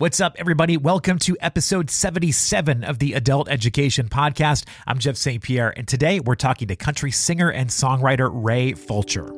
What's up, everybody? Welcome to episode 77 of the Adult Education Podcast. I'm Jeff St. Pierre, and today we're talking to country singer and songwriter Ray Fulcher.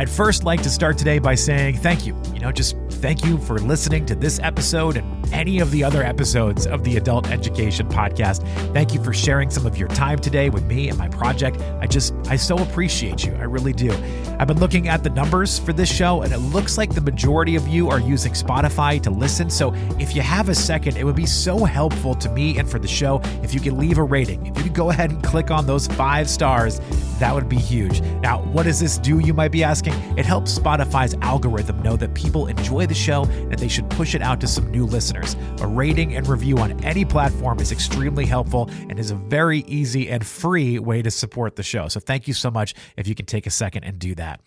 I'd first like to start today by saying thank you. You know, just thank you for listening to this episode and any of the other episodes of the Adult Education Podcast. Thank you for sharing some of your time today with me and my project. I just, I so appreciate you. I really do. I've been looking at the numbers for this show, and it looks like the majority of you are using Spotify to listen. So if you have a second, it would be so helpful to me and for the show if you could leave a rating. If you could go ahead and click on those five stars, that would be huge. Now, what does this do, you might be asking? It helps Spotify's algorithm know that people enjoy the show and they should push it out to some new listeners. A rating and review on any platform is extremely helpful and is a very easy and free way to support the show. So thank you so much if you can take a second and do that.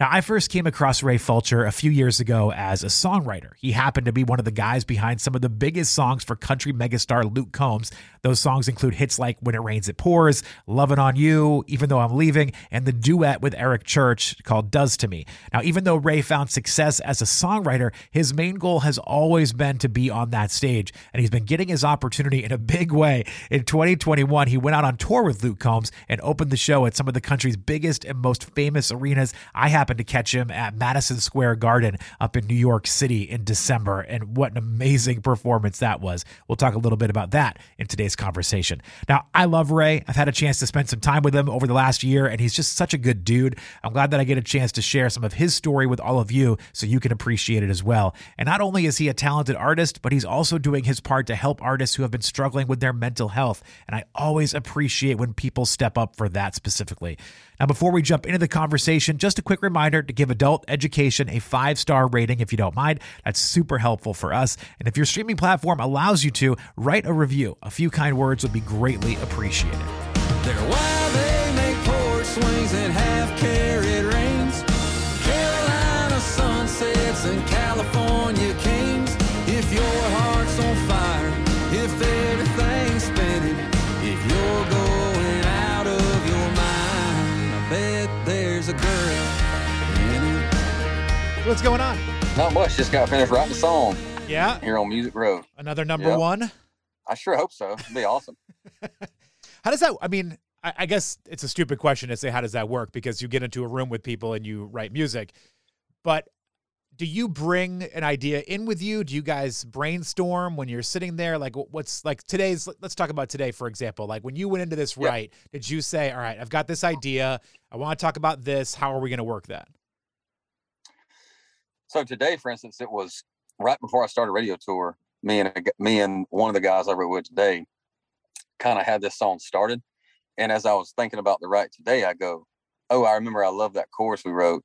Now, I first came across Ray Fulcher a few years ago as a songwriter. He happened to be one of the guys behind some of the biggest songs for country megastar Luke Combs. Those songs include hits like When It Rains, It Pours, Lovin' on You, Even Though I'm Leaving, and the duet with Eric Church called Does to Me. Now, even though Ray found success as a songwriter, his main goal has always been to be on that stage, and he's been getting his opportunity in a big way. In 2021, he went out on tour with Luke Combs and opened the show at some of the country's biggest and most famous arenas. I happened to catch him at Madison Square Garden up in New York City in December, and what an amazing performance that was. We'll talk a little bit about that in today's conversation. Now, I love Ray. I've had a chance to spend some time with him over the last year, and he's just such a good dude. I'm glad that I get a chance to share some of his story with all of you so you can appreciate it as well. And not only is he a talented artist, but he's also doing his part to help artists who have been struggling with their mental health. And I always appreciate when people step up for that specifically. Now, before we jump into the conversation, just a quick reminder to give adult education a five star rating if you don't mind. That's super helpful for us. And if your streaming platform allows you to, write a review. A few kind words would be greatly appreciated. They're wild, they make porch swings and half What's going on? Not much. Just got finished writing a song Yeah, here on Music Row. another number Yeah. one. I sure hope so. It'd be awesome. How does that? I mean, I, I guess it's a stupid question to say how does that work because you get into a room with people and you write music, but do you bring an idea in with you? Do you guys brainstorm when you're sitting there? Like, what's like today's? Let's talk about today, for example. Like when you went into this Yeah. right, did you say, "All right, I've got this idea. I want to talk about this. How are we going to work that?" So today, for instance, it was right before I started radio tour. Me and a me and one of the guys I wrote with today kind of had this song started. And as I was thinking about the right today, I go, "Oh, I remember I love that chorus we wrote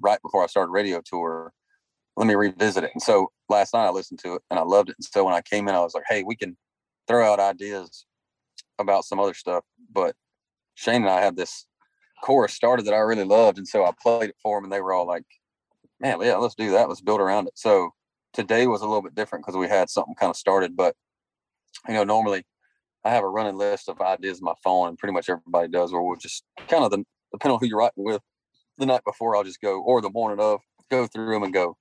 right before I started radio tour. Let me revisit it." And so last night I listened to it and I loved it. And so when I came in, I was like, "Hey, we can throw out ideas about some other stuff." But Shane and I had this chorus started that I really loved, and so I played it for them, and they were all like, "Man, yeah, let's do that. Let's build around it." So today was a little bit different because we had something kind of started, but you know, normally I have a running list of ideas in my phone, and pretty much everybody does, where we'll just kind of the, depending on who you're writing with, the night before I'll just go, or the morning of, go through them and go,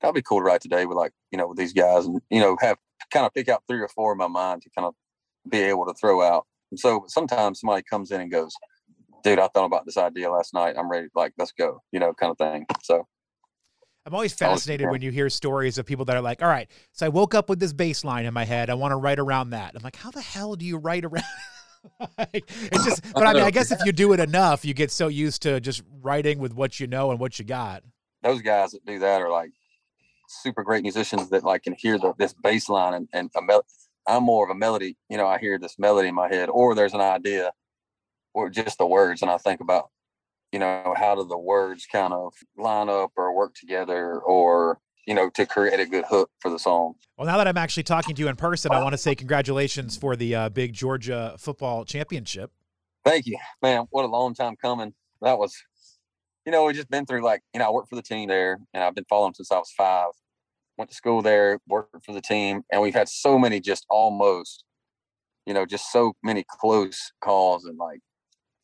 that'd be cool to write today with like you know with these guys, and you know have kind of pick out three or four in my mind to kind of be able to throw out. And so sometimes somebody comes in and goes, dude, I thought about this idea last night. I'm ready, like, let's go, you know, kind of thing. So I'm always was fascinated when you hear stories of people that are like, "All right, so I woke up with this bass line in my head. I want to write around that." I'm like, "How the hell do you write around?" It's just, but I mean, I guess if you do it enough, you get so used to just writing with what you know and what you got. those guys that do that are like super great musicians that like can hear the, this bass line and, and a mel- I'm more of a melody, you know, I hear this melody in my head, or there's an idea or just the words, and I think about, you know, how do the words kind of line up or work together or you know, to create a good hook for the song. Well, now that I'm actually talking to you in person, I want to say congratulations for the uh, big Georgia football championship. Thank you, man. What a long time coming. That was, you know, we just been through like, you know, I worked for the team there and I've been following since I was five. Went to school there, worked for the team, and we've had so many just almost, you know, just so many close calls and like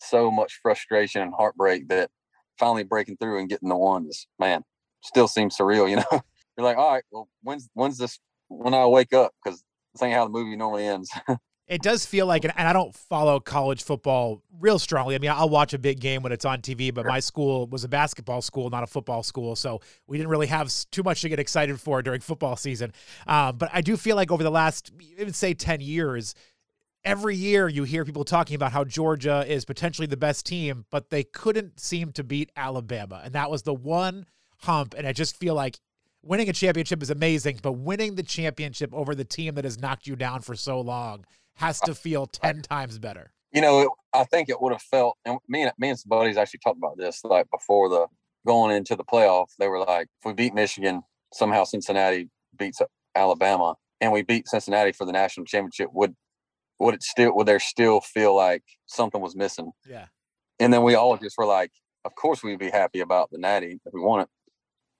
so much frustration and heartbreak that finally breaking through and getting the one is, man, still seems surreal. You know, you're like, all right, well, when's when's this? When I wake up, because this ain't how the movie normally ends. It does feel like, and I don't follow college football real strongly. I mean, I'll watch a big game when it's on TV, but my school was a basketball school, not a football school. So we didn't really have too much to get excited for during football season. Um, but I do feel like over the last, even say 10 years, every year you hear people talking about how Georgia is potentially the best team, but they couldn't seem to beat Alabama. And that was the one hump. And I just feel like winning a championship is amazing, but winning the championship over the team that has knocked you down for so long has to feel 10 times better. You know, I think it would have felt, and me and me and some buddies actually talked about this like before the going into the playoff. They were like, if we beat Michigan, somehow Cincinnati beats Alabama, and we beat Cincinnati for the national championship, would would it still would there still feel like something was missing? Yeah. And then we all just were like, of course we'd be happy about the natty if we won it,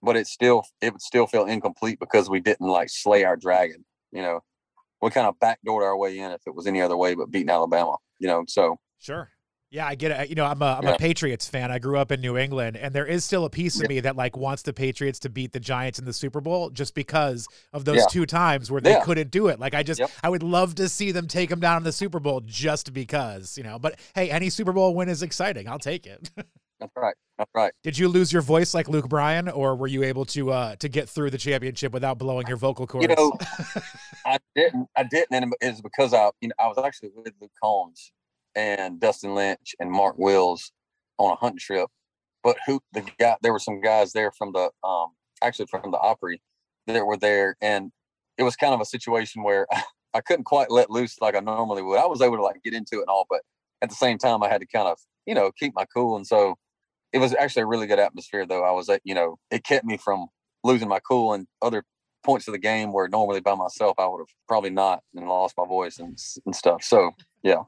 but it still it would still feel incomplete because we didn't like slay our dragon, you know we kind of backdoored our way in if it was any other way but beating Alabama, you know. So sure. Yeah, I get it. You know, I'm a I'm yeah. a Patriots fan. I grew up in New England, and there is still a piece of yeah. me that like wants the Patriots to beat the Giants in the Super Bowl just because of those yeah. two times where they couldn't do it. Like I just yep. I would love to see them take them down in the Super Bowl just because, you know. But hey, any Super Bowl win is exciting. I'll take it. That's right. That's right. Did you lose your voice like Luke Bryan, or were you able to uh to get through the championship without blowing your vocal cords? You know, I didn't. I didn't, and it's because I, you know, I was actually with Luke Combs and Dustin Lynch and Mark Wills on a hunting trip. But who the guy? There were some guys there from the um actually from the Opry that were there, and it was kind of a situation where I couldn't quite let loose like I normally would. I was able to like get into it and all, but at the same time, I had to kind of you know keep my cool, and so it was actually a really good atmosphere though. I was at, you know, it kept me from losing my cool and other points of the game where normally by myself I would have probably not and lost my voice and, and stuff. So yeah.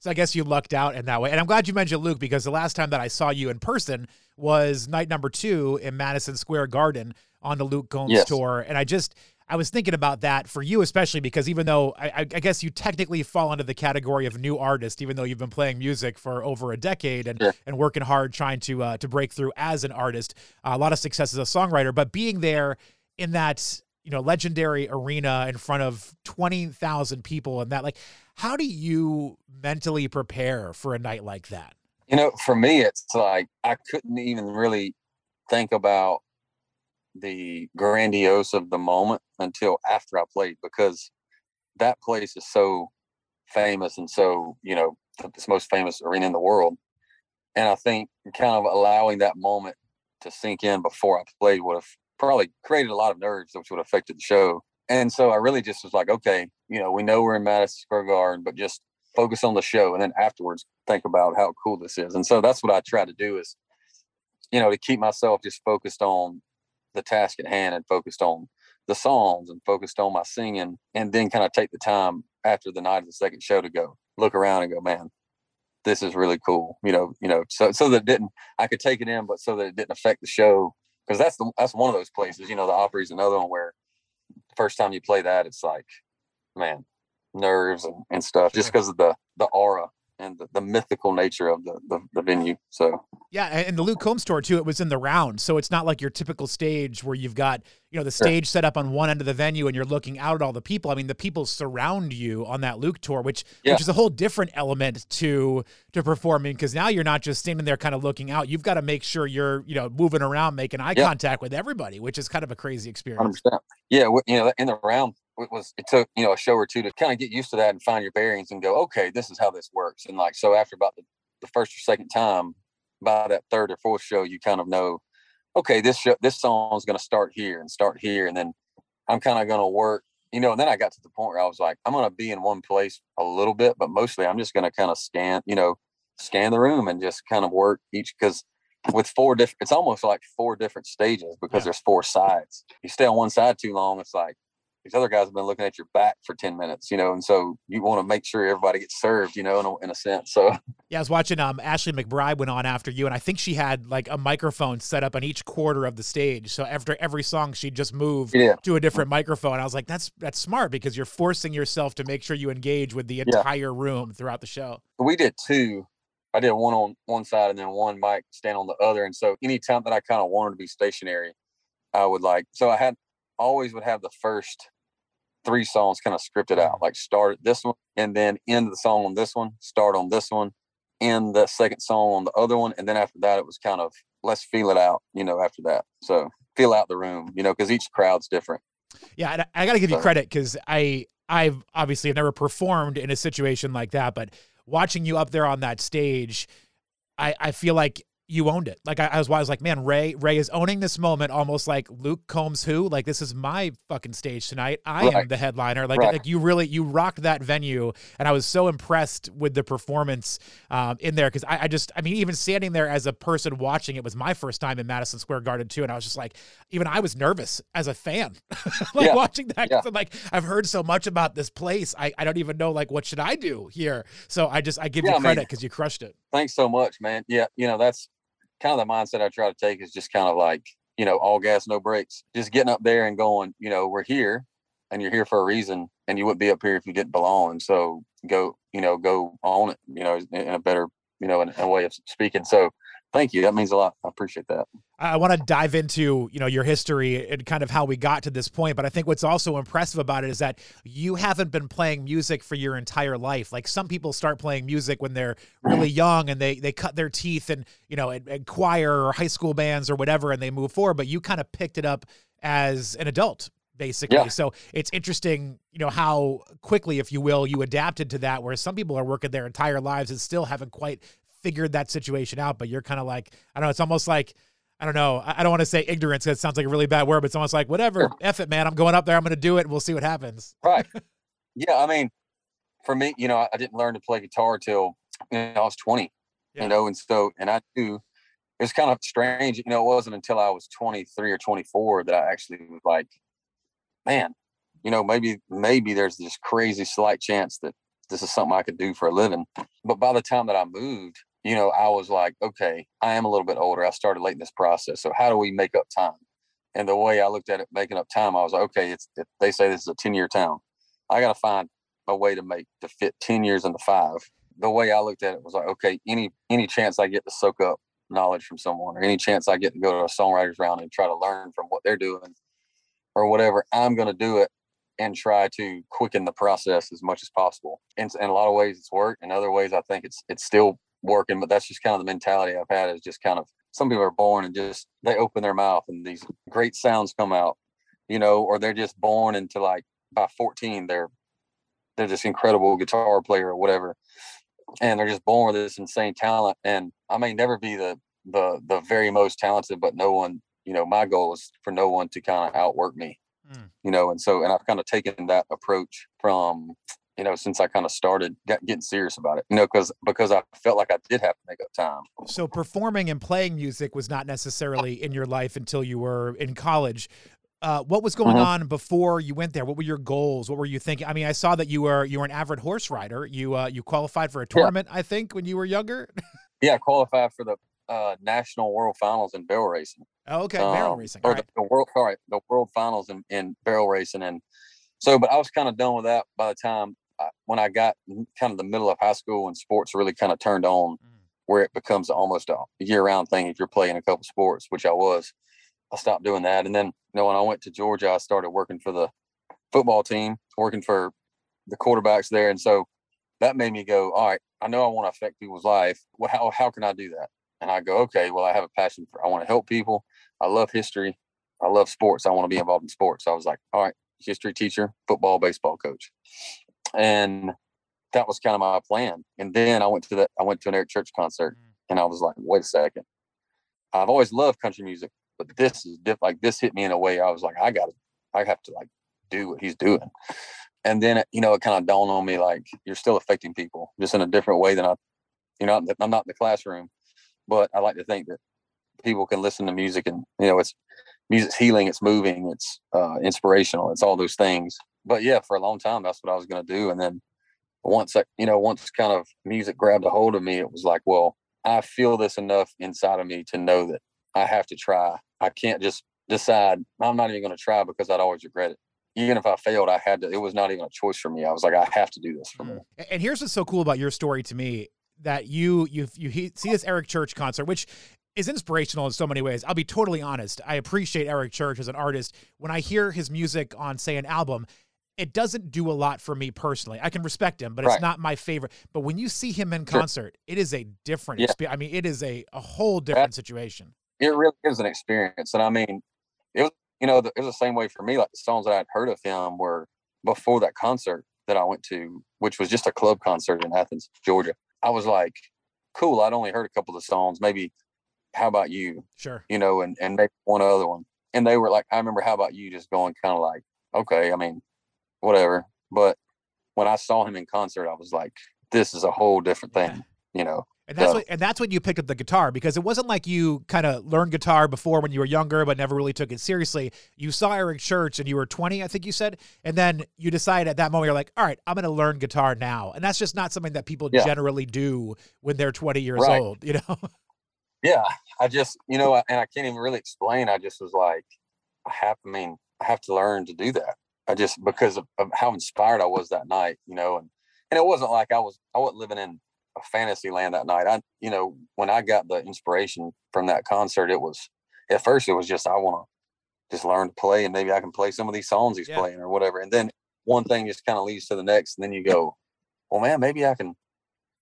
So I guess you lucked out in that way. And I'm glad you mentioned Luke because the last time that I saw you in person was night number two in Madison Square Garden on the Luke Combs yes. tour. And I just I was thinking about that for you, especially because even though I, I, guess you technically fall into the category of new artist, even though you've been playing music for over a decade and, yeah. and working hard trying to uh, to break through as an artist, uh, a lot of success as a songwriter, but being there in that you know legendary arena in front of twenty thousand people and that, like, how do you mentally prepare for a night like that? You know, for me, it's like I couldn't even really think about the grandiose of the moment until after I played because that place is so famous and so you know this most famous arena in the world and i think kind of allowing that moment to sink in before i played would have probably created a lot of nerves which would have affected the show. And so i really just was like okay you know we know we're in madison square garden but just focus on the show and then afterwards think about how cool this is. And so that's what i try to do is you know to keep myself just focused on the task at hand and focused on the songs and focused on my singing and then kind of take the time after the night of the second show to go look around and go man this is really cool you know you know so so that didn't i could take it in but so that it didn't affect the show because that's the that's one of those places you know the opry's another one where the first time you play that it's like man nerves and, and stuff just because of the the aura and the, the mythical nature of the, the, the venue. So yeah, and the Luke Combs tour too. It was in the round, so it's not like your typical stage where you've got you know the stage set up on one end of the venue and you're looking out at all the people. I mean, the people surround you on that Luke tour, which yeah. which is a whole different element to to performing because now you're not just standing there kind of looking out. You've got to make sure you're you know moving around, making eye yeah. contact with everybody, which is kind of a crazy experience. 100%. Yeah, you know, in the round was it took you know a show or two to kind of get used to that and find your bearings and go okay this is how this works and like so after about the, the first or second time by that third or fourth show you kind of know okay this show this song is going to start here and start here and then i'm kind of going to work you know and then i got to the point where i was like i'm going to be in one place a little bit but mostly i'm just going to kind of scan you know scan the room and just kind of work each because with four different it's almost like four different stages because yeah. there's four sides you stay on one side too long it's like these other guys have been looking at your back for 10 minutes, you know, and so you want to make sure everybody gets served, you know, in a, in a sense. So, yeah, I was watching um, Ashley McBryde went on after you, and I think she had like a microphone set up on each quarter of the stage. So after every song, she'd just move yeah. to a different microphone. I was like, that's that's smart because you're forcing yourself to make sure you engage with the entire yeah. room throughout the show. We did two. I did one on one side and then one mic stand on the other. And so anytime that I kind of wanted to be stationary, I would like so I had always would have the first three songs kind of scripted out, mm. like start this one and then end the song on this one, start on this one, end the second song on the other one, and then after that it was kind of let's feel it out, you know, after that. So feel out the room, you know, because each crowd's different. Yeah, and I got to give you credit because I I've obviously have never performed in a situation like that, but watching you up there on that stage, I I feel like you owned it. Like I, I, was, I was like, man, Ray, Ray is owning this moment almost like Luke Combs who. Like this is my fucking stage tonight. I right. am the headliner. Like right. like you really you rocked that venue, and I was so impressed with the performance um, in there because I, I, just I mean even standing there as a person watching it was my first time in Madison Square Garden too, and I was just like even I was nervous as a fan, like yeah. watching that. Yeah. like I've heard so much about this place, I, I don't even know like what should I do here. So I just I give yeah, you credit because you crushed it. Thanks so much, man. Yeah, you know that's kind of the mindset I try to take is just kind of like, you know, all gas, no brakes. Just getting up there and going, you know, we're here and you're here for a reason and you wouldn't be up here if you didn't belong. So go, you know, go on it, you know, in a better, you know, in, in a way of speaking. So thank you. That means a lot. I appreciate that. I want to dive into, you know, your history and kind of how we got to this point, but I think what's also impressive about it is that you haven't been playing music for your entire life. Like some people start playing music when they're really young and they they cut their teeth and, you know, in, in choir or high school bands or whatever and they move forward, but you kind of picked it up as an adult basically. Yeah. So it's interesting, you know, how quickly, if you will, you adapted to that. Whereas some people are working their entire lives and still haven't quite figured that situation out. But you're kind of like, I don't know, it's almost like I don't know. I don't want to say ignorance because it sounds like a really bad word, but it's almost like whatever, sure. F it, man. I'm going up there. I'm going to do it. And we'll see what happens. Right. Yeah. I mean, for me, you know, I didn't learn to play guitar till you know, I was 20, yeah. you know, and so, and I do, it was kind of strange. You know, it wasn't until I was 23 or 24 that I actually was like, man, you know, maybe, maybe there's this crazy slight chance that this is something I could do for a living. But by the time that I moved, you know, I was like, okay, I am a little bit older. I started late in this process. So how do we make up time? And the way I looked at it, making up time, I was like, okay, it's they say this is a 10 year town. I got to find a way to make to fit 10 years into five. The way I looked at it was like, okay, any any chance I get to soak up knowledge from someone or any chance I get to go to a songwriters round and try to learn from what they're doing or whatever, I'm going to do it and try to quicken the process as much as possible. And in a lot of ways it's worked. In other ways, I think it's it's still working, but that's just kind of the mentality I've had is just kind of some people are born and just they open their mouth and these great sounds come out, you know, or they're just born into like by 14 they're they're this incredible guitar player or whatever. And they're just born with this insane talent. And I may never be the the the very most talented, but no one, you know, my goal is for no one to kind of outwork me. Mm. You know, and so and I've kind of taken that approach from you know, since I kind of started getting serious about it, you know, because because I felt like I did have to make up time. So performing and playing music was not necessarily in your life until you were in college. Uh, what was going mm-hmm. on before you went there? What were your goals? What were you thinking? I mean, I saw that you were you were an avid horse rider. You uh, you qualified for a tournament, yeah. I think, when you were younger. yeah, I qualified for the uh, national world finals in barrel racing. Oh, okay, um, barrel racing. Or the, the, world, sorry, the world finals in, in barrel racing, and so, but I was kind of done with that by the time when I got kind of the middle of high school and sports really kind of turned on, mm. where it becomes almost a year round thing if you're playing a couple sports, which I was, I stopped doing that. And then, you know, when I went to Georgia, I started working for the football team, working for the quarterbacks there. And so that made me go, all right, I know I want to affect people's life. Well, how, how can I do that? And I go, okay, well, I have a passion for, I want to help people. I love history. I love sports. I want to be involved in sports. So I was like, all right, history teacher, football, baseball coach and that was kind of my plan. And then I went to the I went to an Eric Church concert, mm. and I was like, wait a second, I've always loved country music, but this is diff- like this hit me in a way I was like, I got to, I have to like do what he's doing. And then you know it kind of dawned on me like you're still affecting people just in a different way than I, you know, I'm not in the classroom, but I like to think that people can listen to music and you know it's music's healing, it's moving, it's uh, inspirational, it's all those things but yeah, for a long time, that's what I was going to do. And then once I, you know, once kind of music grabbed a hold of me, it was like, well, I feel this enough inside of me to know that I have to try. I can't just decide I'm not even going to try because I'd always regret it. Even if I failed, I had to. It was not even a choice for me. I was like, I have to do this for me. Mm. And here's what's so cool about your story to me that you you you see this Eric Church concert, which is inspirational in so many ways. I'll be totally honest. I appreciate Eric Church as an artist. When I hear his music on, say, an album, it doesn't do a lot for me personally. I can respect him, but it's not my favorite. But when you see him in Sure. concert, it is a different Yeah. experience. I mean, it is a, a whole different situation. it really is an experience. And I mean, it was, you know, the, it was the same way for me. Like the songs that I'd heard of him were before that concert that I went to, which was just a club concert in Athens, Georgia. I was like, cool. I'd only heard a couple of the songs, maybe How About You, Sure. you know, and, and maybe one other one. And they were like, I remember How About You just going kind of like, okay, I mean, whatever. But when I saw him in concert, I was like, this is a whole different thing, Yeah. you know. And that's So- what, and that's when you picked up the guitar because it wasn't like you kind of learned guitar before when you were younger but never really took it seriously. You saw Eric Church and you were 20, I think you said, and then you decided at that moment you're like, "All right, I'm going to learn guitar now." And that's just not something that people Yeah. generally do when they're 20 years Right. old, you know. yeah i just you know and i can't even really explain i just was like i have i mean i have to learn to do that i just because of, of how inspired i was that night you know and and it wasn't like i was i wasn't living in a fantasy land that night i you know when i got the inspiration from that concert it was at first it was just i want to just learn to play and maybe i can play some of these songs he's Yeah. playing or whatever and then one thing just kind of leads to the next and then you go well man maybe i can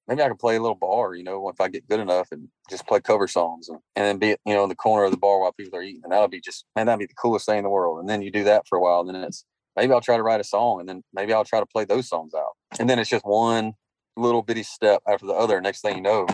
maybe I can play a little bar, you know, if I get good enough and just play cover songs and, and then be, you know, in the corner of the bar while people are eating. And that'll be just, man, that'd be the coolest thing in the world. And then you do that for a while. And then it's, maybe I'll try to write a song and then maybe I'll try to play those songs out. And then it's just one little bitty step after the other. Next thing you know,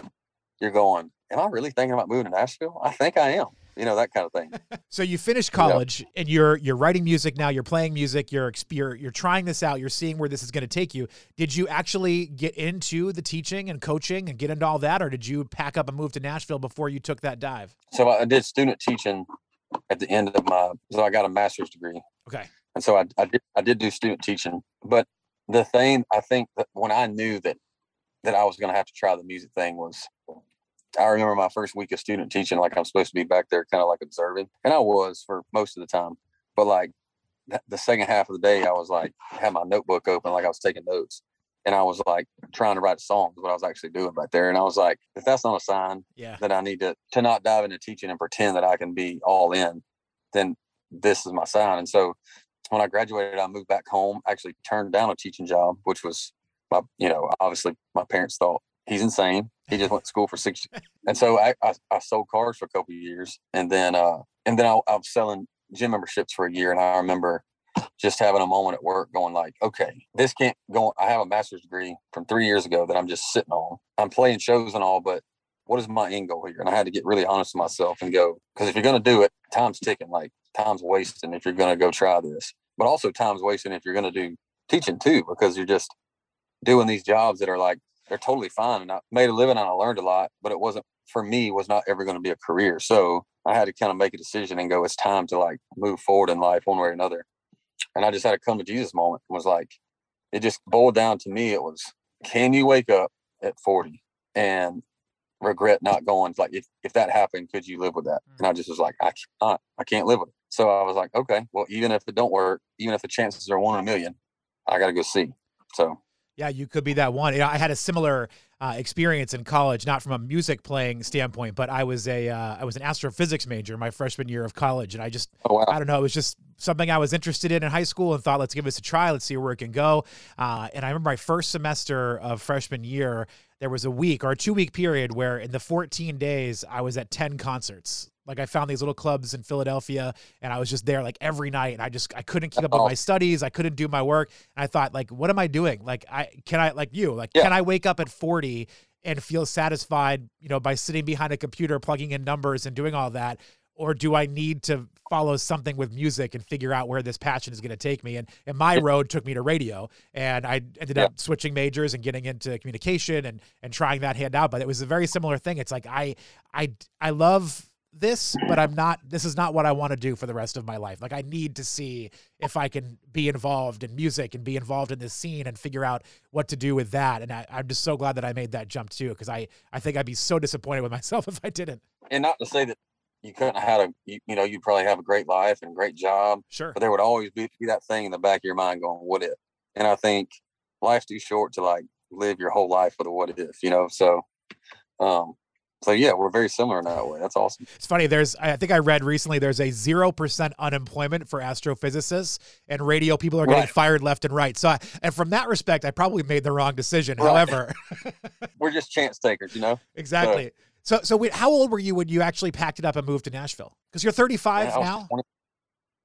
you're going, am I really thinking about moving to Nashville? I think I am, you know, that kind of thing. So you finish college and you're you're writing music now. You're playing music. You're you're, you're trying this out. You're seeing where this is going to take you. Did you actually get into the teaching and coaching and get into all that, or did you pack up and move to Nashville before you took that dive? So I did student teaching at the end of my, so I got a master's degree. Okay. and so I, I did I did do student teaching. But the thing I think that when I knew that that I was going to have to try the music thing was, I remember my first week of student teaching, like I'm supposed to be back there, kind of like observing, and I was for most of the time. But like the second half of the day, I was like had my notebook open, like I was taking notes, and I was like trying to write songs, What I was actually doing back there, and I was like, if that's not a sign Yeah. that I need to to not dive into teaching and pretend that I can be all in, then this is my sign. And so when I graduated, I moved back home, actually turned down a teaching job, which was my, you know, obviously my parents thought he's insane. He just went to school for six. And so I, I, I sold cars for a couple of years and then, uh, and then I, I was selling gym memberships for a year. And I remember just having a moment at work going like, okay, this can't go. on. I have a master's degree from three years ago that I'm just sitting on. I'm playing shows and all, but what is my end goal here? And I had to get really honest with myself and go, because if you're going to do it, time's ticking, like time's wasting if you're going to go try this, but also time's wasting if you're going to do teaching too, because you're just doing these jobs that are like, they're totally fine. And I made a living and I learned a lot, but it wasn't for me, was not ever going to be a career. So I had to kind of make a decision and go, it's time to like move forward in life one way or another. And I just had a come to Jesus moment and was like, it just boiled down to me. It was, can you wake up at 40 and regret not going? Like, if, if that happened, could you live with that? And mm. I just was like, I can't, I can't live with it. So I was like, okay, well, even if it don't work, even if the chances are one in a million, I got to go see. So Yeah, you could be that one. You know, I had a similar uh, experience in college, not from a music playing standpoint, but I was a uh, I was an astrophysics major my freshman year of college, and I just oh wow, I don't know. It was just something I was interested in in high school and thought, let's give this a try. Let's see where it can go. Uh, and I remember my first semester of freshman year, there was a week or a two week period where in the 14 days, I was at 10 concerts. Like I found these little clubs in Philadelphia and I was just there like every night and I just I couldn't keep up with Oh. my studies. I couldn't do my work. And I thought like what am I doing? Like I can I like you, like Yeah. can I wake up at 40 and feel satisfied, you know, by sitting behind a computer plugging in numbers and doing all that? or do I need to follow something with music and figure out where this passion is going to take me? And and my road took me to radio, and I ended Yeah. up switching majors and getting into communication and and trying that hand out. But it was a very similar thing. It's like I I I love this, but I'm not. This is not what I want to do for the rest of my life. Like I need to see if I can be involved in music and be involved in this scene and figure out what to do with that. And I, I'm just so glad that I made that jump too, because I I think I'd be so disappointed with myself if I didn't. and not to say that you couldn't have had a, you, you know, you'd probably have a great life and a great job, Sure. but there would always be, be that thing in the back of your mind going, what if? And I think life's too short to like live your whole life with a what if, you know? So, um, so yeah, we're very similar in that way. That's awesome. It's funny. There's, I think I read recently, there's a zero percent unemployment for astrophysicists, and radio people are getting Right. fired left and right. So, I, and from that respect, I probably made the wrong decision. Right. However, We're just chance takers, you know. exactly. So, so wait, how old were you when you actually packed it up and moved to Nashville? Because you're 35 Yeah, now. 20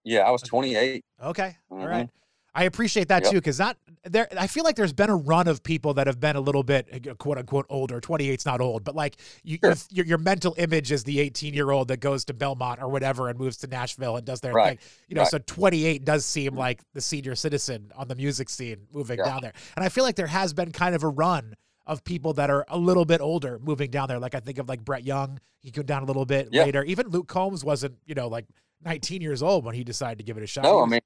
yeah, I was 28. Okay. All Mhm. right. I appreciate that Yep. too, because that there I feel like there's been a run of people that have been a little bit uh, quote unquote older. 28's not old, but like you, Sure. your, your mental image is the 18 year old that goes to Belmont or whatever and moves to Nashville and does their Right. thing. You know, Right. Mm-hmm. so 28 does seem like the senior citizen on the music scene moving Yeah. down there. And I feel like there has been kind of a run of people that are a little bit older moving down there. Like I think of like Brett Young, he came down a little bit Yeah. later. Even Luke Combs wasn't, you know, like 19 years old when he decided to give it a shot. No, I mean,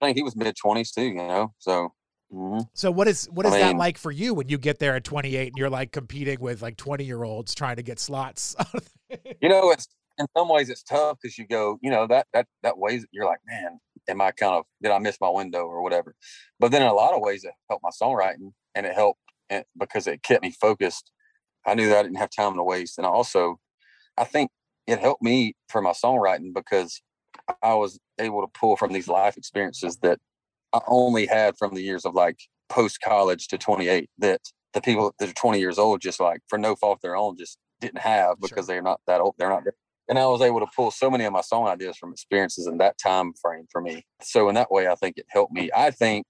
I think he was mid 20s too, you know. So, mhm. So what is what I is that mean- like for you when you get there at 28 and you're like competing with like 20 year olds trying to get slots? you know, it's in some ways it's tough because you go, you know, that that that ways you're like, man, am I kind of did I miss my window or whatever? But then in a lot of ways it helped my songwriting and it helped and because it kept me focused. I knew that I didn't have time to waste, and also, I think it helped me for my songwriting because I was able to pull from these life experiences that I only had from the years of like post college to 28 that the people that are 20 years old just like for no fault of their own just didn't have Sure. because they're not that old they're not and I was able to pull so many of my song ideas from experiences in that time frame for me. So in that way, I think it helped me. I think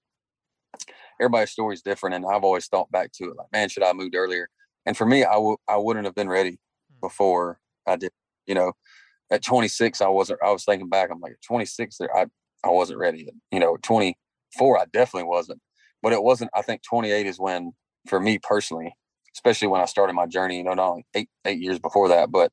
everybody's story is different, and I've always thought back to it like, man, should I have moved earlier? And for me, I w- I wouldn't have been ready Hmm. before I did. You know, at 26, I wasn't. I was thinking back. I'm like, at 26, there, I I wasn't ready. You know, 24, I definitely wasn't. But it wasn't. I think 28 is when, for me personally, especially when I started my journey. You know, not only eight eight years before that, but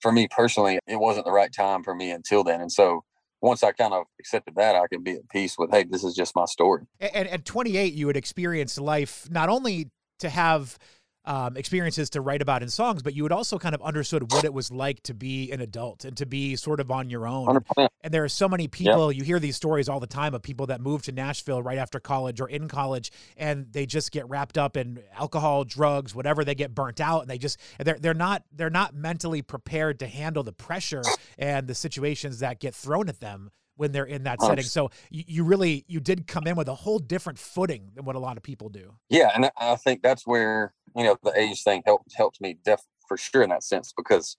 for me personally, it wasn't the right time for me until then. And so once I kind of accepted that, I could be at peace with, hey, this is just my story. and, and at 28, you had experienced life not only to have um, experiences to write about in songs, but you had also kind of understood what it was like to be an adult and to be sort of on your own. 100%. And there are so many people, you hear these stories all the time of people that move to Nashville right after college or in college and they just get wrapped up in alcohol, drugs, whatever, they get burnt out and they just they're they're not they're not mentally prepared to handle the pressure and the situations that get thrown at them when they're in that setting. So you, you really you did come in with a whole different footing than what a lot of people do. Yeah. And I- think that's where, you know, the age thing helped helped me def for sure in that sense because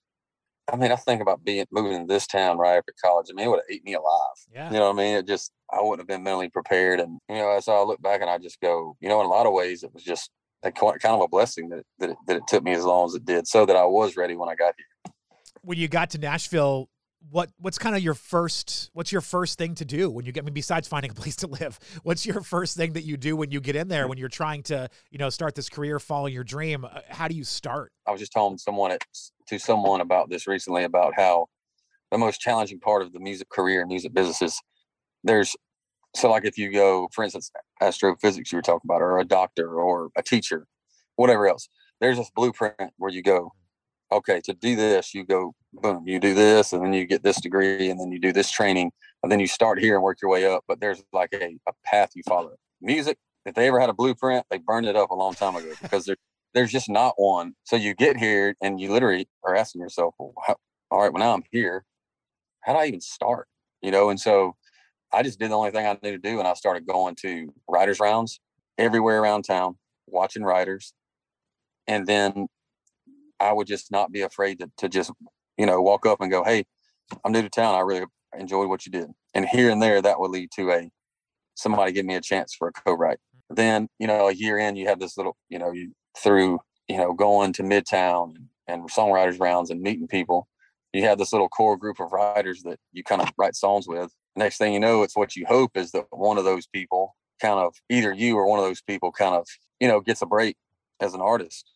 I mean, I think about being moving to this town right after college. I mean, it would have ate me alive. Yeah. You know what I mean? It just I wouldn't have been mentally prepared. And you know, as I look back and I just go, you know, in a lot of ways it was just a, kind of a blessing that it, that it, that it took me as long as it did, so that I was ready when I got here. When you got to Nashville, what what's kind of your first what's your first thing to do when you get I mean, besides finding a place to live what's your first thing that you do when you get in there when you're trying to you know start this career follow your dream? Uh, how do you start? I was just telling someone at, to someone about this recently about how the most challenging part of the music career and music business is there's so like if you go for instance astrophysics you were talking about or a doctor or a teacher whatever else there's this blueprint where you go okay to do this you go boom you do this and then you get this degree and then you do this training and then you start here and work your way up but there's like a, a path you follow. Music if they ever had a blueprint they burned it up a long time ago because there, there's just not one. So you get here and you literally are asking yourself well, how, all right well now i'm here. How do i even start? You know and so i just did the only thing i knew to do and i started going to writers rounds everywhere around town watching writers and then i would just not be afraid to, to just you know walk up and go hey i'm new to town. I really enjoyed what you did. And here and there that would lead to a somebody give me a chance for a co-write. Then you know a year in you have this little you know you through you know going to midtown and, and songwriters rounds and meeting people you have this little core group of writers that you kind of write songs with. Next thing you know it's what you hope is that one of those people kind of either you or one of those people kind of you know gets a break as an artist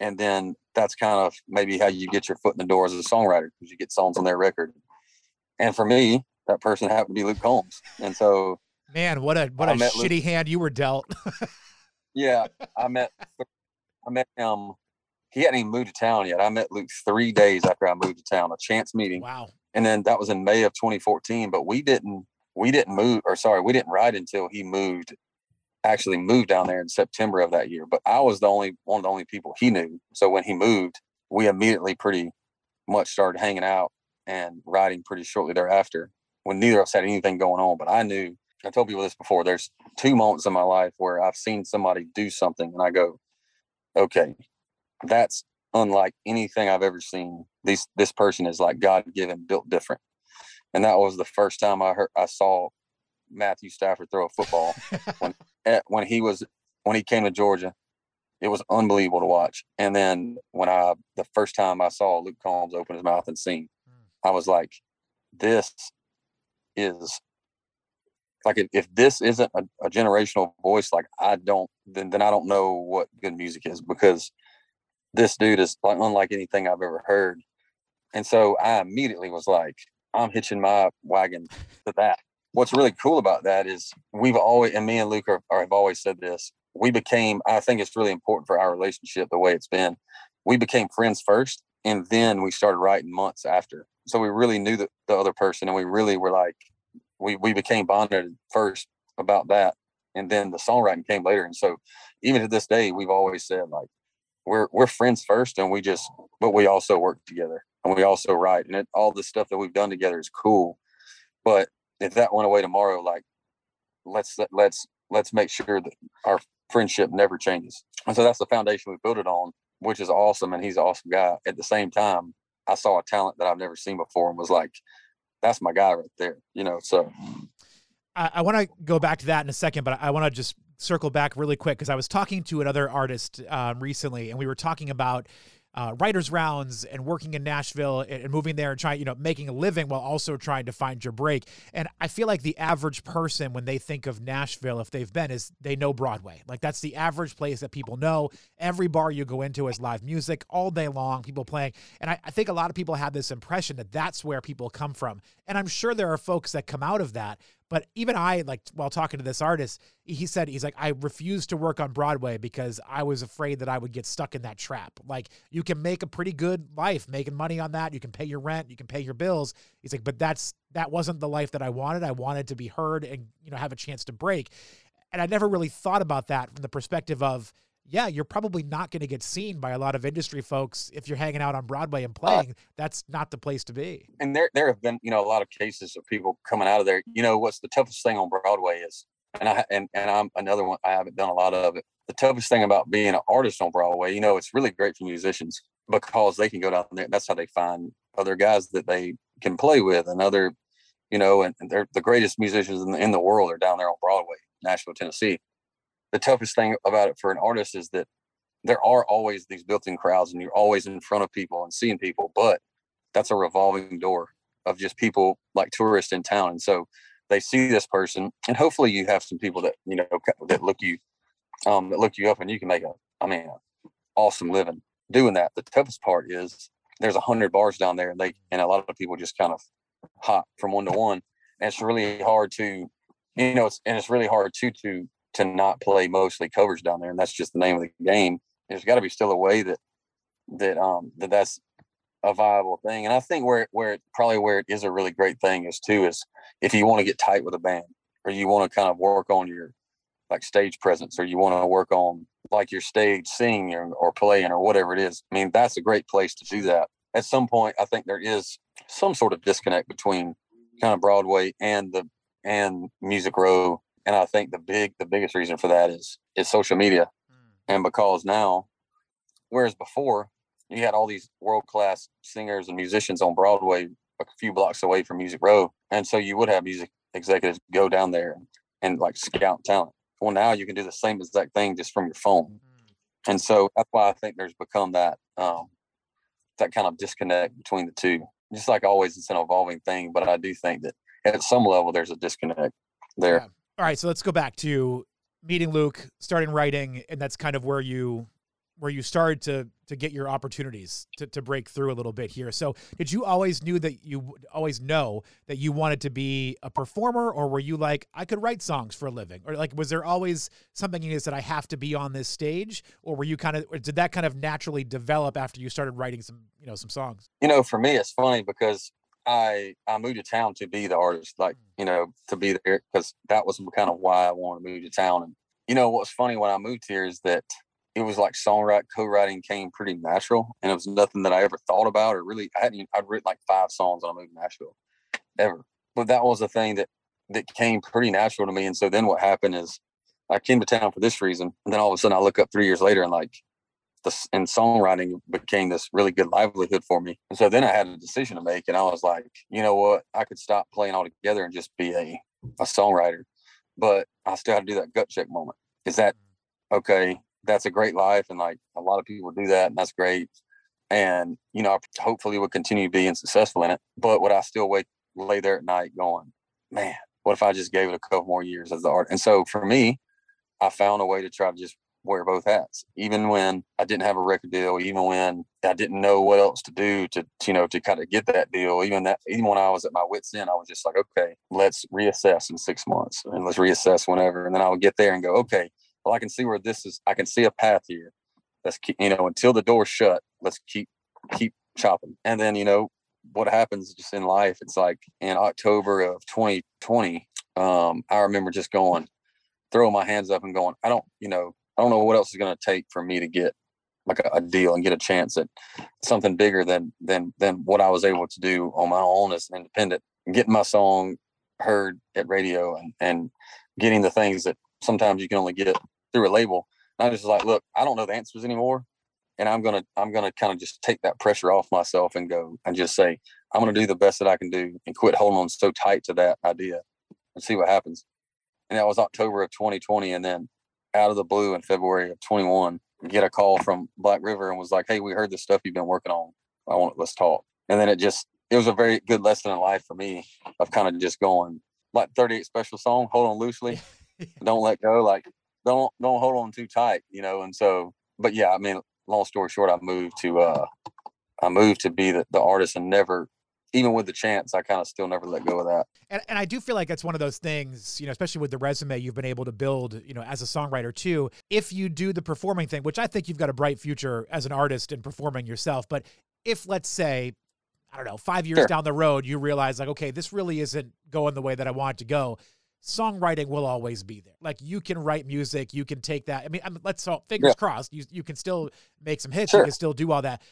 and then that's kind of maybe how you get your foot in the door as a songwriter because you get songs on their record. And for me that person happened to be luke combs and so man what a what I a met Luke- shitty hand you were dealt. Yeah i met i met him he hadn't even moved to town yet. I met luke three days after i moved to town a chance meeting. Wow. And then that was in May of 2014. But we didn't we didn't move or sorry we didn't ride until he moved actually moved down there in September of that year. But I was the only one of the only people he knew. So when he moved, we immediately pretty much started hanging out and riding pretty shortly thereafter when neither of us had anything going on. But I knew, I told people this before, there's two moments in my life where I've seen somebody do something and I go, okay, that's unlike anything I've ever seen. This this person is like God given, built different. And that was the first time I heard I saw Matthew Stafford throw a football when at, when he was when he came to Georgia. It was unbelievable to watch. And then when I the first time I saw Luke Combs open his mouth and sing, hmm. I was like, this is like if, if this isn't a, a generational voice, like I don't then then I don't know what good music is because this dude is like unlike anything I've ever heard. And so I immediately was like, I'm hitching my wagon to that. What's really cool about that is we've always, and me and Luke are, have always said this. We became, I think it's really important for our relationship the way it's been. We became friends first, and then we started writing months after. So we really knew the, the other person, and we really were like, we we became bonded first about that, and then the songwriting came later. And so, even to this day, we've always said like, we're we're friends first, and we just, but we also work together, and we also write, and it, all the stuff that we've done together is cool. But if that went away tomorrow, like let's let's let's make sure that our friendship never changes. And so that's the foundation we built it on, which is awesome. And he's an awesome guy. At the same time, I saw a talent that I've never seen before and was like, that's my guy right there. You know, so I, I want to go back to that in a second, but I want to just circle back really quick because I was talking to another artist um, recently, and we were talking about uh, writers rounds and working in Nashville and, and, moving there and trying, you know, making a living while also trying to find your break. And I feel like the average person, when they think of Nashville, if they've been, is they know Broadway. Like that's the average place that people know. Every bar you go into is live music all day long, people playing. And I, I think a lot of people have this impression that that's where people come from. And I'm sure there are folks that come out of that. But even I, like, while talking to this artist, he said, he's like, I refused to work on Broadway because I was afraid that I would get stuck in that trap. Like, you can make a pretty good life making money on that. You can pay your rent, you can pay your bills. He's like, but that's, that wasn't the life that I wanted. I wanted to be heard and, you know, have a chance to break. And I never really thought about that from the perspective of, yeah, you're probably not going to get seen by a lot of industry folks if you're hanging out on Broadway and uh, playing. Uh, that's not the place to be. And there, there have been, you know, a lot of cases of people coming out of there. You know, what's the toughest thing on Broadway is, and I and and I'm another one. I haven't done a lot of it. The toughest thing about being an artist on Broadway, you know, it's really great for musicians because they can go down there. That's how they find other guys that they can play with, and other, you know, and they're the greatest musicians in the, in the world are down there on Broadway, Nashville, Tennessee the toughest thing about it for an artist is that there are always these built-in crowds and you're always in front of people and seeing people but that's a revolving door of just people like tourists in town and so they see this person and hopefully you have some people that you know that look you um that look you up and you can make a i mean awesome living doing that. The toughest part is there's a hundred bars down there and they and a lot of people just kind of hop from one to one and it's really hard to you know it's and it's really hard too to to not play mostly covers down there, and that's just the name of the game. There's got to be still a way that that um that that's a viable thing. And I think where where it, probably where it is a really great thing is too is if you want to get tight with a band or you want to kind of work on your like stage presence or you want to work on like your stage singing or, or playing or whatever it is. I mean, that's a great place to do that. At some point, I think there is some sort of disconnect between kind of Broadway and the and Music Row and I think the big the biggest reason for that is is social media, mm. and because now, whereas before you had all these world class singers and musicians on Broadway a few blocks away from Music Row, and so you would have music executives go down there and, like scout talent. Well, now you can do the same exact thing just from your phone, mm. and so that's why I think there's become that um, that kind of disconnect between the two. Just like always, it's an evolving thing, but I do think that at some level there's a disconnect there. Yeah all right, so let's go back to meeting Luke, starting writing, and that's kind of where you where you started to to get your opportunities to, to break through a little bit here. So did you always knew that you always know that you wanted to be a performer or were you like, I could write songs for a living? Or like was there always something you said I have to be on this stage? Or were you kind of did that kind of naturally develop after you started writing some, you know, some songs? You know, for me it's funny because I I moved to town to be the artist, like mm. you know, to be there because that was kind of why I wanted to move to town. And you know, what's funny when I moved here is that it was like songwriting, co-writing came pretty natural, and it was nothing that I ever thought about or really. I hadn't. I'd written like five songs on I moved to Nashville, ever. But that was a thing that that came pretty natural to me. And so then what happened is I came to town for this reason, and then all of a sudden I look up three years later and like the and songwriting became this really good livelihood for me. And so then I had a decision to make, and I was like, you know what, I could stop playing altogether and just be a a songwriter, but I still had to do that gut check moment. Is that mm-hmm. okay? That's a great life, and like a lot of people do that, and that's great. And you know, I hopefully would continue being successful in it. But would I still wake lay there at night going, man, what if I just gave it a couple more years as the art? And so for me, I found a way to try to just wear both hats, even when I didn't have a record deal, even when I didn't know what else to do to, you know, to kind of get that deal. Even that, even when I was at my wits' end, I was just like, okay, let's reassess in six months and let's reassess whenever. And then I would get there and go, okay, well, I can see where this is. I can see a path here. Let's keep, you know, until the door's shut, let's keep, keep chopping. And then, you know, what happens just in life, it's like in October of 2020, um, I remember just going, throwing my hands up and going, I don't, you know, I don't know what else is going to take for me to get like a, a, deal and get a chance at something bigger than than than what I was able to do on my own as an independent. Getting my song heard at radio and and getting the things that sometimes you can only get through a label. And I just like, look, I don't know the answers anymore and I'm gonna I'm gonna kind of just take that pressure off myself and go and just say I'm gonna do the best that I can do and quit holding on so tight to that idea and see what happens. And that was October of 2020, and then out of the blue in February of 21, get a call from Black River and was like, "Hey, we heard the stuff you've been working on. I want let's talk." And then it just it was a very good lesson in life for me of kind of just going like 38 special song, hold on loosely, don't let go, like don't don't hold on too tight, you know. And so, but yeah, I mean, long story short, I moved to uh, I moved to be the, the artist and never even with the chance, I kind of still never let go of that. And, and I do feel like that's one of those things, you know, especially with the resume you've been able to build, you know, as a songwriter too. If you do the performing thing, which I think you've got a bright future as an artist in performing yourself, but if let's say, I don't know, five years sure. down the road, you realize like, okay, this really isn't going the way that I want it to go songwriting will always be there. Like you can write music, you can take that. I mean, I mean let's all fingers yeah. crossed. You you can still make some hits. Sure. You can still do all that.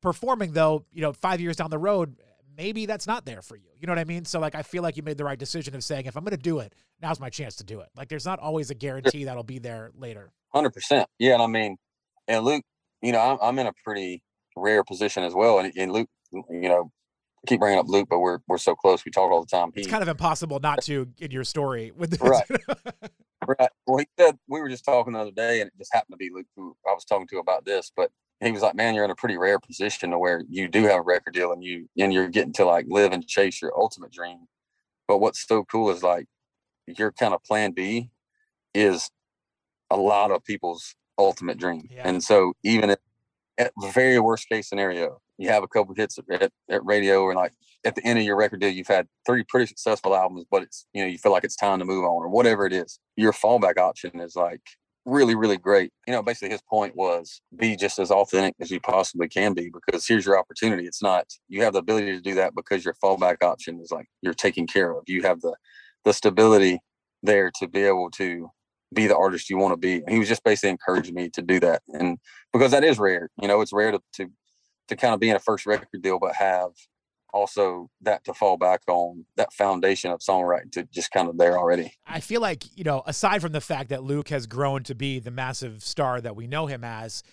Performing though, you know, five years down the road, maybe that's not there for you. You know what I mean? So like, I feel like you made the right decision of saying, if I'm going to do it, now's my chance to do it. Like, there's not always a guarantee that'll be there later. Hundred percent. Yeah, and I mean, and Luke, you know, I'm I'm in a pretty rare position as well, and, and Luke, you know, keep bringing up Luke, but we're we're so close. We talk all the time. He, it's kind of impossible not to in your story with this. Right. right. Well, he said we were just talking the other day, and it just happened to be Luke who I was talking to about this. But he was like, "Man, you're in a pretty rare position to where you do have a record deal, and you and you're getting to like live and chase your ultimate dream. But what's so cool is like your kind of plan B is a lot of people's ultimate dream, yeah. and so even if at the very worst case scenario, you have a couple hits at, at radio and like at the end of your record deal, you've had three pretty successful albums, but it's, you know, you feel like it's time to move on or whatever it is. Your fallback option is like really, really great. You know, basically his point was be just as authentic as you possibly can be because here's your opportunity. It's not, you have the ability to do that because your fallback option is like you're taken care of. You have the, the stability there to be able to be the artist you want to be. he was just basically encouraging me to do that. And because that is rare, you know, it's rare to, to, to kind of be in a first record deal, but have also that to fall back on that foundation of songwriting to just kind of there already. I feel like, you know, aside from the fact that Luke has grown to be the massive star that we know him as,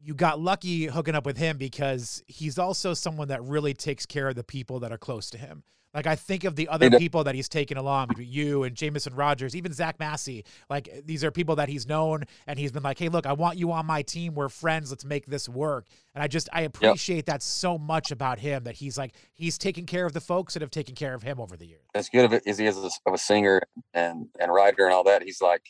you got lucky hooking up with him because he's also someone that really takes care of the people that are close to him. Like I think of the other people that he's taken along, you and Jameson Rodgers, even Zach Massey. Like these are people that he's known, and he's been like, "Hey, look, I want you on my team. We're friends. Let's make this work." And I just I appreciate yep. that so much about him that he's like he's taking care of the folks that have taken care of him over the years. As good of it as he is of a singer and and writer and all that, he's like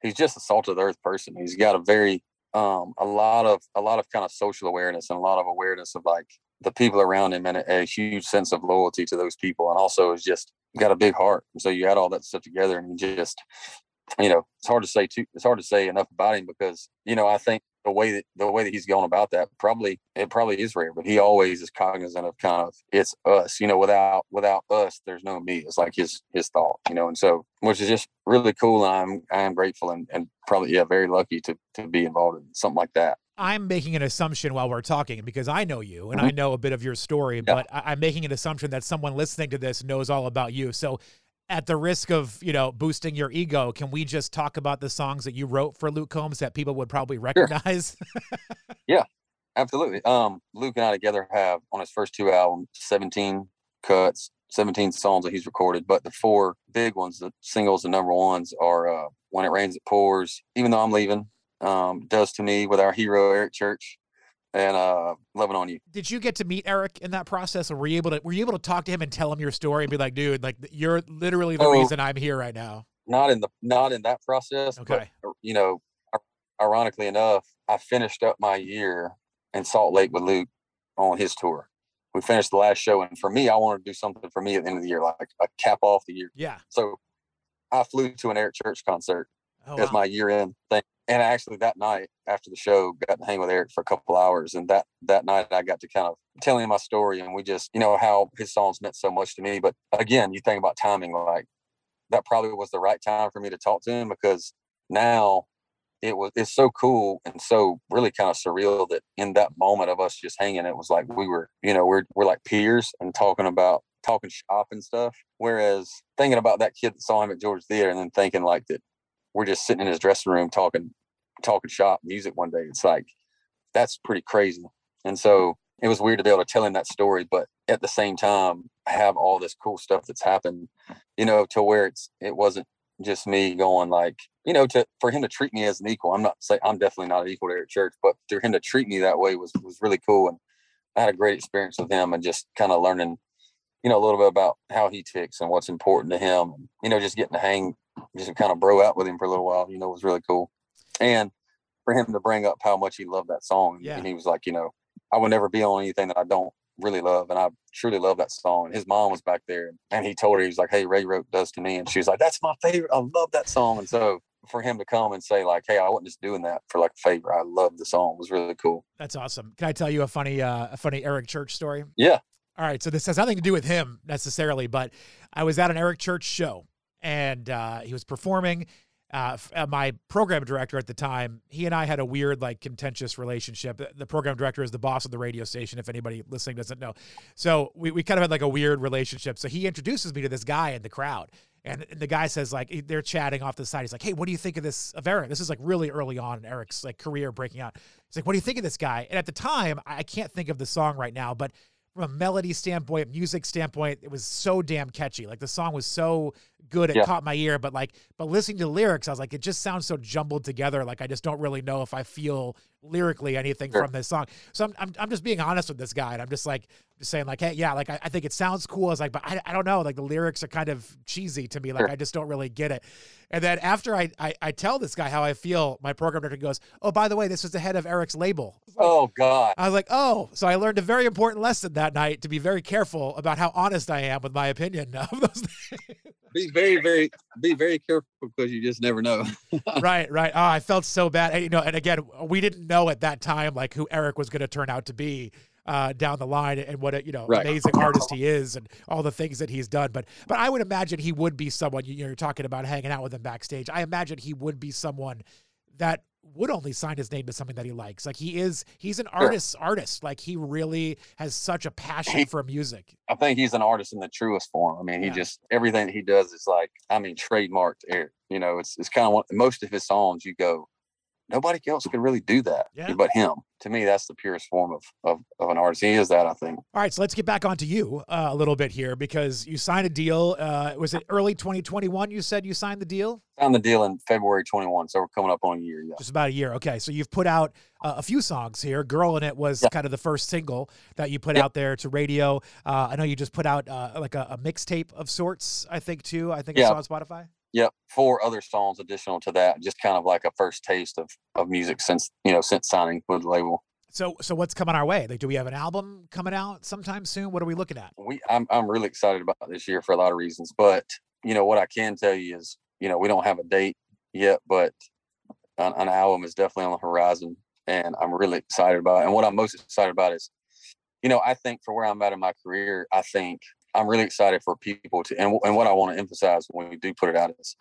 he's just a salt of the earth person. He's got a very um a lot of a lot of kind of social awareness and a lot of awareness of like the people around him and a, a, huge sense of loyalty to those people. And also is just got a big heart. so you add all that stuff together and he just, you know, it's hard to say too, it's hard to say enough about him because, you know, I think the way that the way that he's going about that probably it probably is rare but he always is cognizant of kind of it's us you know without without us there's no me it's like his his thought you know and so which is just really cool and i'm i am grateful and, and probably yeah very lucky to to be involved in something like that I'm making an assumption while we're talking because I know you and mm-hmm. I know a bit of your story, yeah. but I, am making an assumption that someone listening to this knows all about you. So at the risk of you know boosting your ego, can we just talk about the songs that you wrote for Luke Combs that people would probably recognize? Sure. yeah, absolutely. Um, Luke and I together have on his first two albums 17 cuts, 17 songs that he's recorded, but the four big ones, the singles, the number ones are uh, "When It Rains It Pours," "Even Though I'm Leaving," um, "Does to Me" with our hero Eric Church, and uh loving on you. Did you get to meet eric in that process or were you able to were you able to talk to him and tell him your story and be like dude like you're literally the oh, reason i'm here right now not in the not in that process okay. but, uh, you know ironically enough i finished up my year in salt lake with luke on his tour. We finished the last show and for me i wanted to do something for me at the end of the year like a cap off the year. Yeah. So i flew to an eric church concert oh, as wow. my year end thing and actually that night after the show got to hang with eric for a couple hours and that that night i got to kind of tell him my story and we just you know how his songs meant so much to me but again you think about timing like that probably was the right time for me to talk to him because now it was it's so cool and so really kind of surreal that in that moment of us just hanging it was like we were you know we're we're like peers and talking about talking shop and stuff whereas thinking about that kid that saw him at Georgia Theatre and then thinking like that we're just sitting in his dressing room talking talking shop music one day. It's like that's pretty crazy. And so it was weird to be able to tell him that story, but at the same time have all this cool stuff that's happened, you know, to where it's it wasn't just me going like, you know, to for him to treat me as an equal. I'm not say I'm definitely not an equal to Eric Church, but for him to treat me that way was was really cool. And I had a great experience with him and just kind of learning, you know, a little bit about how he ticks and what's important to him. You know, just getting to hang just kind of bro out with him for a little while, you know, was really cool. And for him to bring up how much he loved that song. Yeah. And he was like, you know, I would never be on anything that I don't really love. And I truly love that song. And his mom was back there and he told her, he was like, Hey, Ray wrote Does to Me. And she was like, That's my favorite. I love that song. And so for him to come and say like, Hey, I wasn't just doing that for like a favor. I love the song. It was really cool. That's awesome. Can I tell you a funny, uh, a funny Eric Church story? Yeah. All right. So this has nothing to do with him necessarily, but I was at an Eric Church show and uh, he was performing. Uh, uh, my program director at the time, he and I had a weird, like, contentious relationship. The program director is the boss of the radio station, if anybody listening doesn't know. So we, we kind of had like a weird relationship. So he introduces me to this guy in the crowd. And, the guy says, like, they're chatting off the side. He's like, hey, what do you think of this, of Eric? This is like really early on in Eric's like career breaking out. He's like, what do you think of this guy? And at the time, I can't think of the song right now, but from a melody standpoint, music standpoint, it was so damn catchy. Like the song was so good, it yeah. caught my ear. But like, but listening to lyrics, I was like, it just sounds so jumbled together. Like I just don't really know if I feel lyrically anything sure. from this song. So I'm, I'm, I'm just being honest with this guy, and I'm just like, just saying like, hey, yeah, like I, I think it sounds cool. I was like, but I, I don't know. Like the lyrics are kind of cheesy to me. Like sure. I just don't really get it. And then after I, I, I tell this guy how I feel, my program director goes, oh, by the way, this was the head of Eric's label. Oh God. I was like, oh, so I learned a very important lesson that night to be very careful about how honest I am with my opinion of those things. Be very, very, be very careful because you just never know. right, right. Oh, I felt so bad. And, you know, and again, we didn't know at that time like who Eric was going to turn out to be uh, down the line and what a you know right. amazing artist he is and all the things that he's done. But but I would imagine he would be someone you know you're talking about hanging out with him backstage. I imagine he would be someone that would only sign his name to something that he likes. Like he is, he's an artist's sure. artist. Like he really has such a passion he, for music. I think he's an artist in the truest form. I mean, he yeah. just everything he does is like, I mean, trademarked. Air. You know, it's it's kind of what most of his songs you go, nobody else could really do that yeah. but him. To me, that's the purest form of, of, of an artist. He is that, I think. All right, so let's get back onto you uh, a little bit here because you signed a deal. Uh, was it early 2021? You said you signed the deal. Signed the deal in February 21, so we're coming up on a year. Yeah, just about a year. Okay, so you've put out uh, a few songs here. "Girl in It" was yeah. kind of the first single that you put out there to radio. Uh, I know you just put out uh, like a, a mixtape of sorts. I think too. I think yeah. it's on Spotify. Yep, four other songs additional to that, just kind of like a first taste of of music since you know since signing with the label. So, so what's coming our way? Like, do we have an album coming out sometime soon? What are we looking at? We, I'm, I'm really excited about this year for a lot of reasons. But you know, what I can tell you is, you know, we don't have a date yet, but an, an album is definitely on the horizon. and I'm really excited about. It. And what I'm most excited about is, you know, I think for where I'm at in my career, I think I'm really excited for people to, and, and what I want to emphasize when we do put it out is,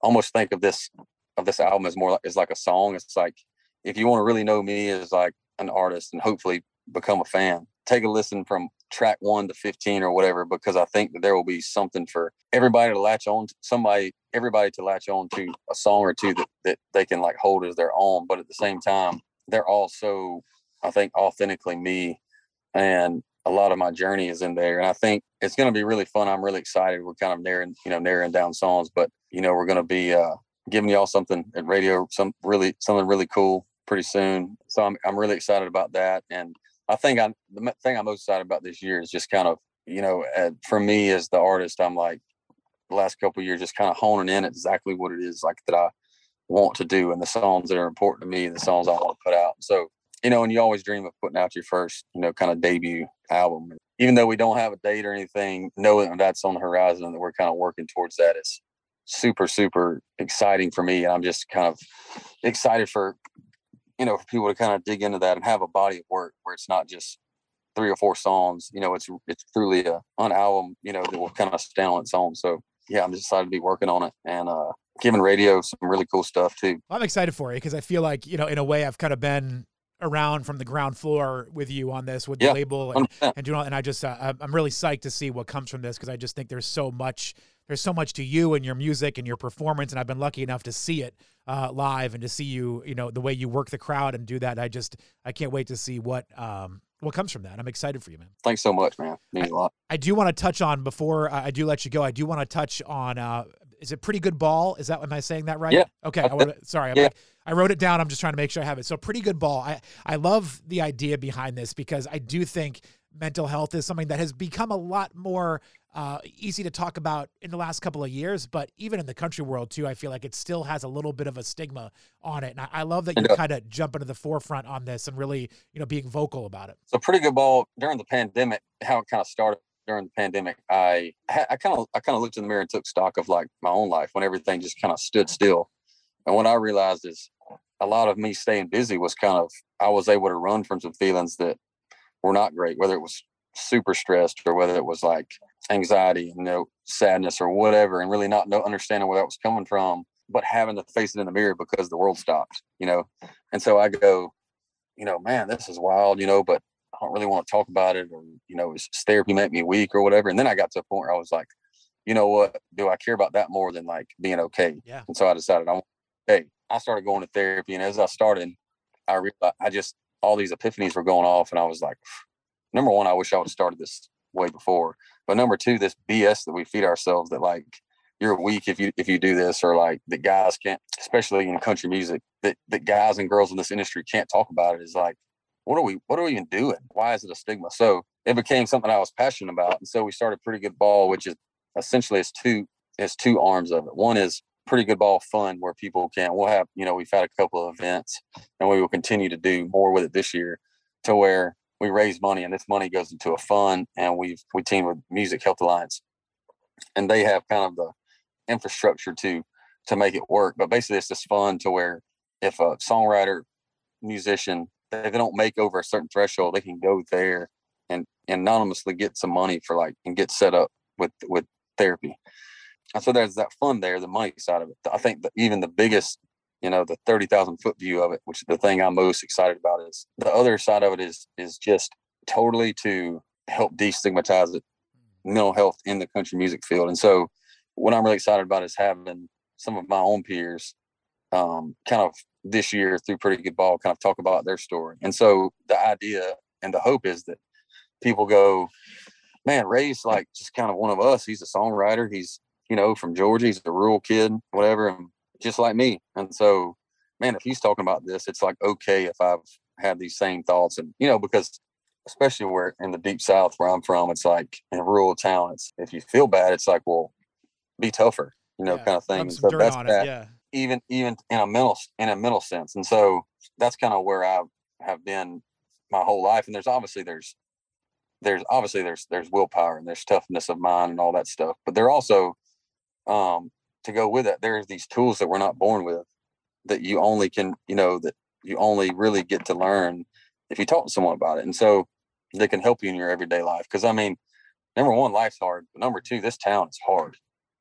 almost think of this of this album as more like as like a song. It's like if you want to really know me as like an artist and hopefully become a fan, take a listen from track one to 15 or whatever, because I think that there will be something for everybody to latch on to somebody, everybody to latch on to a song or two that, that they can like hold as their own. But at the same time, they're all so, I think, authentically me. And a lot of my journey is in there. And I think it's going to be really fun. I'm really excited. We're kind of narrowing, you know, narrowing down songs, but you know, we're going to be uh, giving y'all something at radio, some really, something really cool pretty soon. So I'm, I'm really excited about that. And I think I'm the thing I'm most excited about this year is just kind of, you know, uh, for me as the artist, I'm like the last couple years just kind of honing in exactly what it is like that I want to do and the songs that are important to me, the songs I want to put out. So you know, and you always dream of putting out your first, you know, kind of debut album. Even though we don't have a date or anything, knowing that's on the horizon that we're kind of working towards that is super, super exciting for me. And I'm just kind of excited for, you know, for people to kind of dig into that and have a body of work where it's not just three or four songs. You know, it's it's truly a an album, you know, that will kind of stand on its own. So yeah, I'm just excited to be working on it and uh giving radio some really cool stuff too. I'm excited for you because I feel like, you know, in a way I've kind of been around from the ground floor with you on this with the label and, and doing all, and I just uh, I'm really psyched to see what comes from this because I just think there's so much there's so much to you and your music and your performance and I've been lucky enough to see it uh, live and to see you you know the way you work the crowd and do that. I just I can't wait to see what um what comes from that. I'm excited for you man. Thanks so much man. Means I, a lot. I do want to touch on before I do let you go I do want to touch on uh is it pretty good ball? Is that am I saying that right? Yeah. Okay I wanna, sorry I'm yeah. like I wrote it down. I'm just trying to make sure I have it. So pretty good ball. I I love the idea behind this because I do think mental health is something that has become a lot more uh, easy to talk about in the last couple of years, but even in the country world too, I feel like it still has a little bit of a stigma on it. And I, I love that you're kind of jumping to the forefront on this and really, you know, being vocal about it. So pretty good ball during the pandemic, how it kind of started during the pandemic, I I kind of I kind of looked in the mirror and took stock of like my own life when everything just kind of stood still. And what I realized is a lot of me staying busy was kind of I was able to run from some feelings that were not great, whether it was super stressed or whether it was like anxiety, you know, sadness or whatever, and really not know, understanding where that was coming from, but having to face it in the mirror because the world stopped, you know. And so I go, you know, man, this is wild, you know, but I don't really want to talk about it, or you know, is therapy make me weak or whatever. And then I got to a point where I was like, you know what, do I care about that more than like being okay? Yeah. And so I decided I, hey, I started going to therapy, and as I started, I realized I just all these epiphanies were going off, and I was like, number one, I wish I would have started this way before, but number two, this BS that we feed ourselves that like you're weak if you if you do this, or like that guys can't, especially in country music, that that guys and girls in this industry can't talk about it is like, what are we what are we even doing? Why is it a stigma? So it became something I was passionate about, and so we started Pretty Good Ball, which is essentially it's two it's two arms of it. One is pretty good ball fun where people can we'll have you know we've had a couple of events and we will continue to do more with it this year to where we raise money and this money goes into a fund and we've we team with music health alliance. And they have kind of the infrastructure to to make it work but basically it's just fun to where if a songwriter musician if they don't make over a certain threshold they can go there and anonymously get some money for like and get set up with with therapy and so there's that fun there, the money side of it. I think that even the biggest, you know, the 30,000 foot view of it, which is the thing I'm most excited about is the other side of it is, is just totally to help destigmatize it, mental health in the country music field. And so what I'm really excited about is having some of my own peers um, kind of this year through pretty good ball kind of talk about their story. And so the idea and the hope is that people go, man, Ray's like just kind of one of us. He's a songwriter. He's you know, from Georgia. He's a rural kid, whatever, and just like me. And so, man, if he's talking about this, it's like okay if I've had these same thoughts, and you know, because especially where in the deep south where I'm from, it's like in a rural town. It's if you feel bad, it's like, well, be tougher, you know, yeah, kind of thing. So that's that. Yeah. Even even in a mental in a mental sense, and so that's kind of where I have been my whole life. And there's obviously there's there's obviously there's there's willpower and there's toughness of mind and all that stuff, but there also um, to go with it, there's these tools that we're not born with that you only can, you know, that you only really get to learn if you talk to someone about it. And so they can help you in your everyday life. Cause I mean, number one, life's hard. But number two, this town is hard.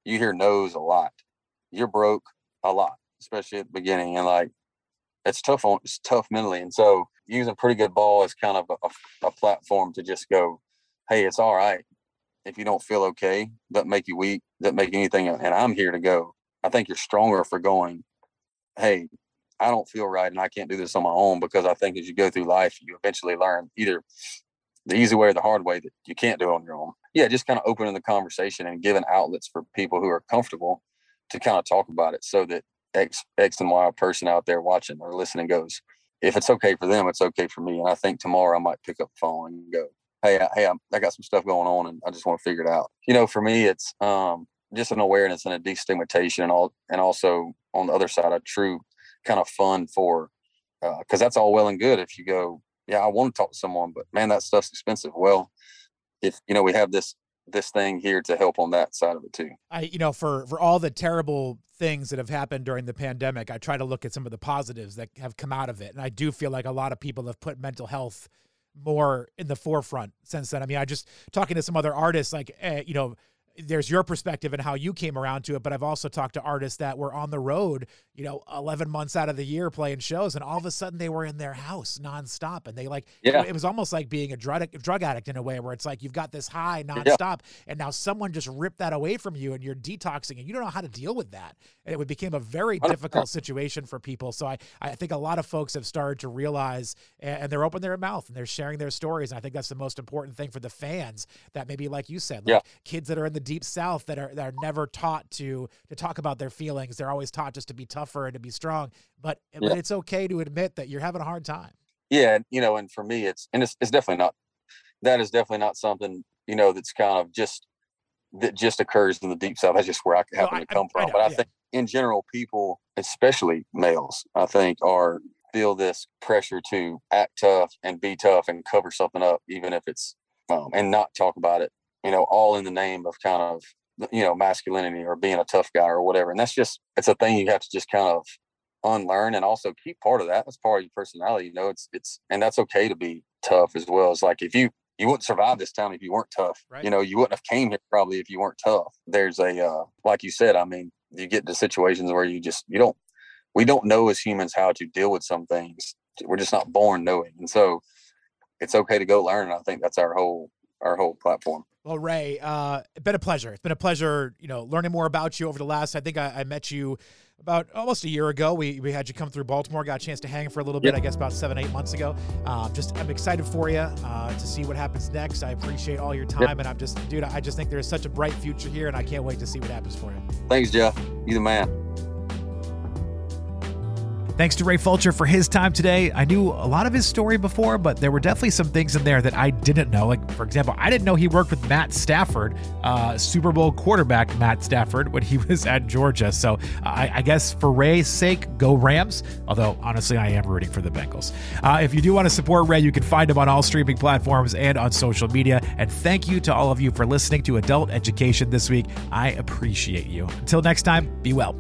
You hear no's a lot. You're broke a lot, especially at the beginning. And like, it's tough on, it's tough mentally. And so using pretty good ball is kind of a, a platform to just go, Hey, it's all right. If you don't feel okay, doesn't make you weak, doesn't make anything. And I'm here to go. I think you're stronger for going, Hey, I don't feel right and I can't do this on my own because I think as you go through life, you eventually learn either the easy way or the hard way that you can't do it on your own. Yeah, just kind of opening the conversation and giving outlets for people who are comfortable to kind of talk about it so that X X and Y person out there watching or listening goes, if it's okay for them, it's okay for me. And I think tomorrow I might pick up the phone and go, Hey, I, hey, I'm, I got some stuff going on and I just want to figure it out. You know, for me, it's um, just an awareness and a destigmatization and all, and also on the other side, a true kind of fun for because uh, that's all well and good if you go yeah i want to talk to someone but man that stuff's expensive well if you know we have this this thing here to help on that side of it too i you know for for all the terrible things that have happened during the pandemic i try to look at some of the positives that have come out of it and i do feel like a lot of people have put mental health more in the forefront since then. I mean i just talking to some other artists like uh, you know there's your perspective and how you came around to it, but I've also talked to artists that were on the road, you know, 11 months out of the year playing shows, and all of a sudden they were in their house nonstop, and they like, yeah. it was almost like being a drug drug addict in a way, where it's like you've got this high nonstop, yeah. and now someone just ripped that away from you, and you're detoxing, and you don't know how to deal with that, and it became a very difficult situation for people. So I I think a lot of folks have started to realize, and they're opening their mouth and they're sharing their stories, and I think that's the most important thing for the fans that maybe like you said, like yeah. kids that are in the deep south that are that are never taught to to talk about their feelings. They're always taught just to be tougher and to be strong. But yeah. but it's okay to admit that you're having a hard time. Yeah, you know, and for me, it's and it's, it's definitely not. That is definitely not something you know that's kind of just that just occurs in the deep south. That's just where I happen no, I, to come I, from. I know, but I yeah. think in general, people, especially males, I think are feel this pressure to act tough and be tough and cover something up, even if it's um, and not talk about it you know, all in the name of kind of, you know, masculinity or being a tough guy or whatever. And that's just, it's a thing you have to just kind of unlearn and also keep part of that. That's part of your personality. You know, it's, it's, and that's okay to be tough as well. It's like if you, you wouldn't survive this town if you weren't tough. Right. You know, you wouldn't have came here probably if you weren't tough. There's a, uh, like you said, I mean, you get into situations where you just, you don't, we don't know as humans how to deal with some things. We're just not born knowing. And so it's okay to go learn. And I think that's our whole, our whole platform. Well, Ray, uh, it's been a pleasure. It's been a pleasure, you know, learning more about you over the last. I think I, I met you about almost a year ago. We, we had you come through Baltimore, got a chance to hang for a little bit, yep. I guess about seven, eight months ago. Um, just, I'm excited for you uh, to see what happens next. I appreciate all your time. Yep. And I'm just, dude, I just think there's such a bright future here, and I can't wait to see what happens for you. Thanks, Jeff. You the man. Thanks to Ray Fulcher for his time today. I knew a lot of his story before, but there were definitely some things in there that I didn't know. Like, for example, I didn't know he worked with Matt Stafford, uh, Super Bowl quarterback Matt Stafford, when he was at Georgia. So I, I, guess for Ray's sake, go Rams. Although, honestly, I am rooting for the Bengals. Uh, if you do want to support Ray, you can find him on all streaming platforms and on social media. And thank you to all of you for listening to Adult Education this week. I appreciate you. Until next time, be well.